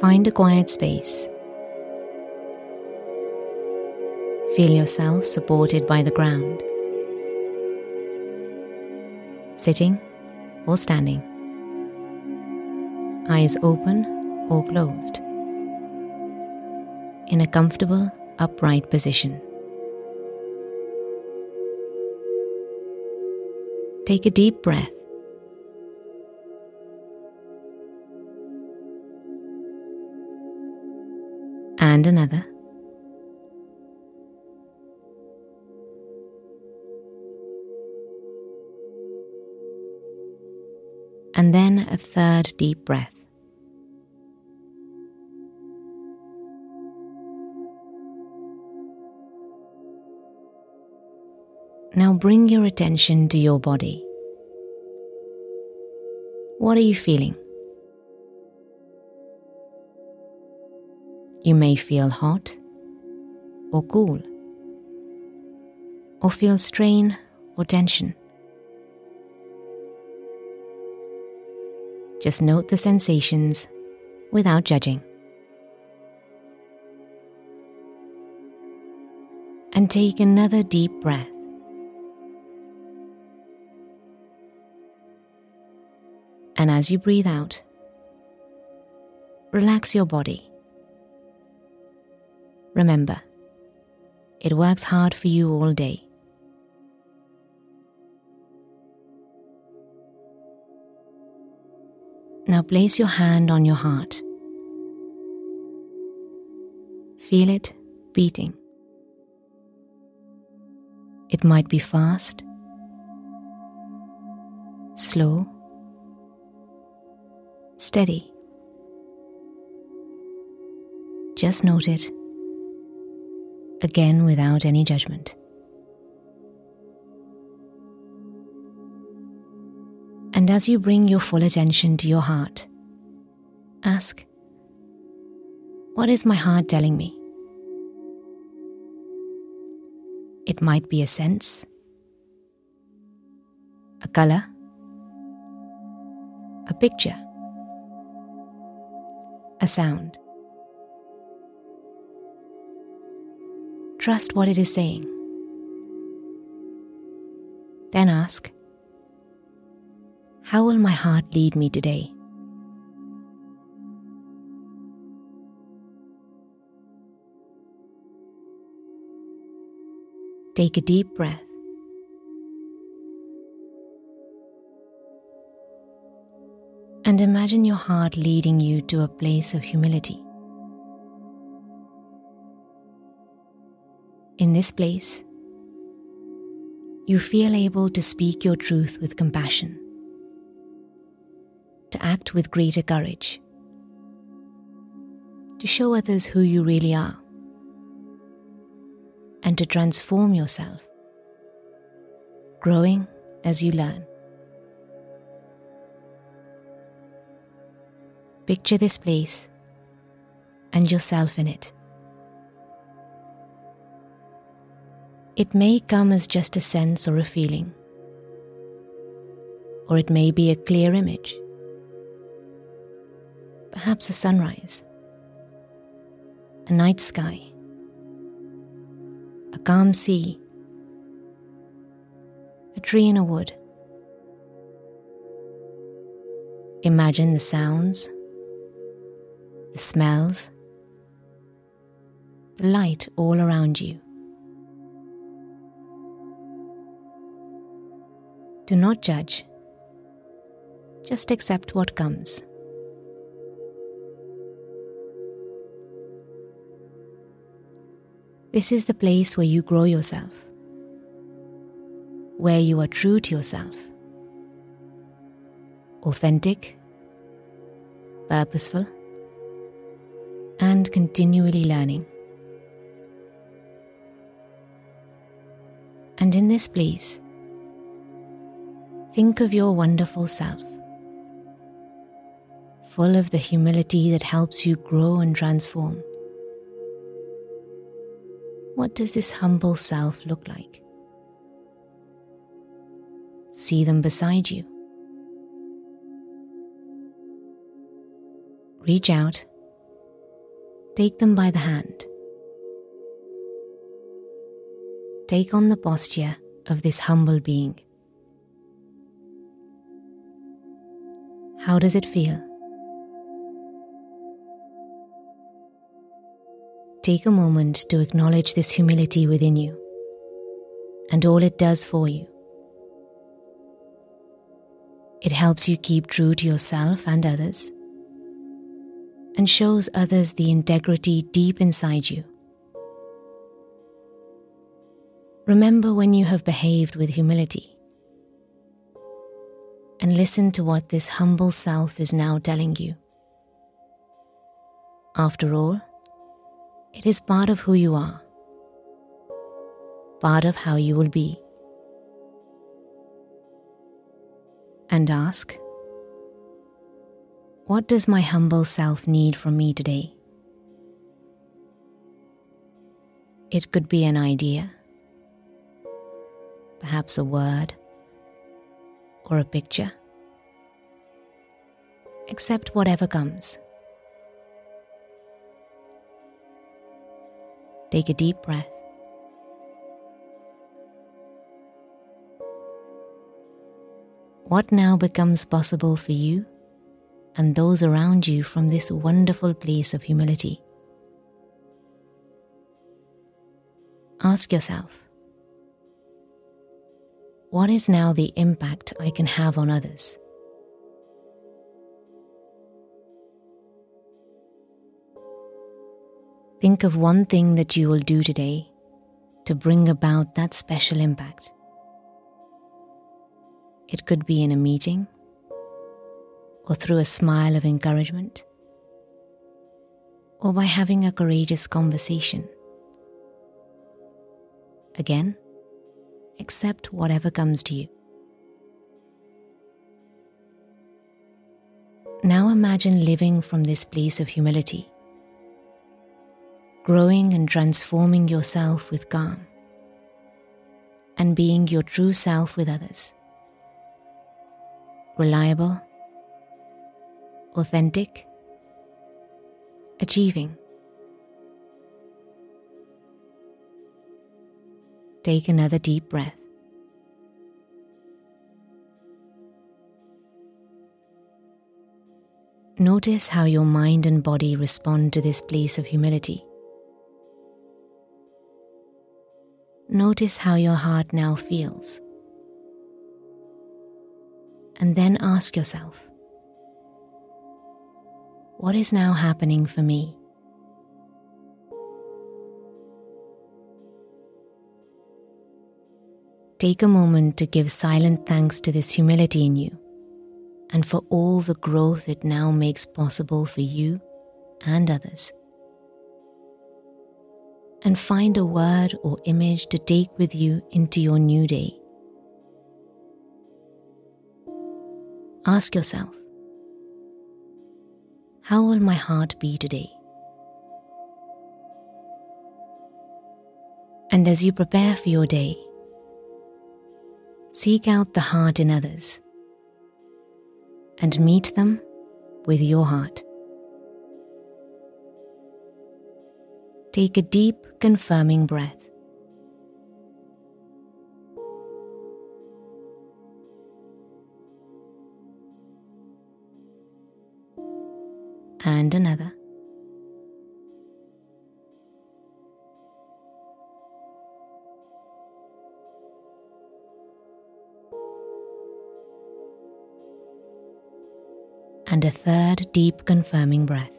Find a quiet space. Feel yourself supported by the ground. Sitting or standing. Eyes open or closed. In a comfortable, upright position. Take a deep breath. And another. And then a third deep breath. Now bring your attention to your body. What are you feeling? You may feel hot or cool, or feel strain or tension. Just note the sensations without judging. And take another deep breath. And as you breathe out, relax your body. Remember, it works hard for you all day. Now place your hand on your heart. Feel it beating. It might be fast, slow, steady. Just note it, again without any judgment. And as you bring your full attention to your heart, ask, What is my heart telling me? It might be a sense, a color, a picture, a sound. Trust what it is saying. Then ask, how will my heart lead me today? Take a deep breath. And imagine your heart leading you to a place of humility. In this place, you feel able to speak your truth with compassion to act with greater courage, to show others who you really are, and to transform yourself, growing as you learn. Picture this place and yourself in it. It may come as just a sense or a feeling, or it may be a clear image. Perhaps a sunrise, a night sky, a calm sea, a tree in a wood. Imagine the sounds, the smells, the light all around you. Do not judge, just accept what comes. This is the place where you grow yourself, where you are true to yourself, authentic, purposeful, and continually learning. And in this place, think of your wonderful self, full of the humility that helps you grow and transform. What does this humble self look like? See them beside you. Reach out Take them by the hand. Take on the posture of this humble being. How does it feel? Take a moment to acknowledge this humility within you and all it does for you. It helps you keep true to yourself and others and shows others the integrity deep inside you. Remember when you have behaved with humility and listen to what this humble self is now telling you. After all, it is part of who you are, part of how you will be. And ask, what does my humble self need from me today? It could be an idea, perhaps a word, or a picture. Accept whatever comes. Take a deep breath. What now becomes possible for you and those around you from this wonderful place of humility? Ask yourself what is now the impact I can have on others? Think of one thing that you will do today to bring about that special impact. It could be in a meeting or through a smile of encouragement or by having a courageous conversation. Again, accept whatever comes to you. Now imagine living from this place of humility growing and transforming yourself with calm, and being your true self with others. Reliable, authentic, achieving. Take another deep breath. Notice how your mind and body respond to this place of humility. Notice how your heart now feels. And then ask yourself what is now happening for me? Take a moment to give silent thanks to this humility in you and for all the growth it now makes possible for you and others and find a word or image to take with you into your new day. Ask yourself, how will my heart be today? And as you prepare for your day, seek out the heart in others and meet them with your heart. Take a deep, confirming breath. And another. And a third deep confirming breath.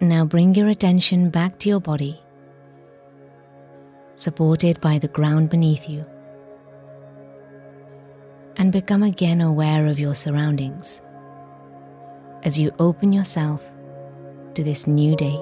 Now bring your attention back to your body, supported by the ground beneath you, and become again aware of your surroundings as you open yourself to this new day.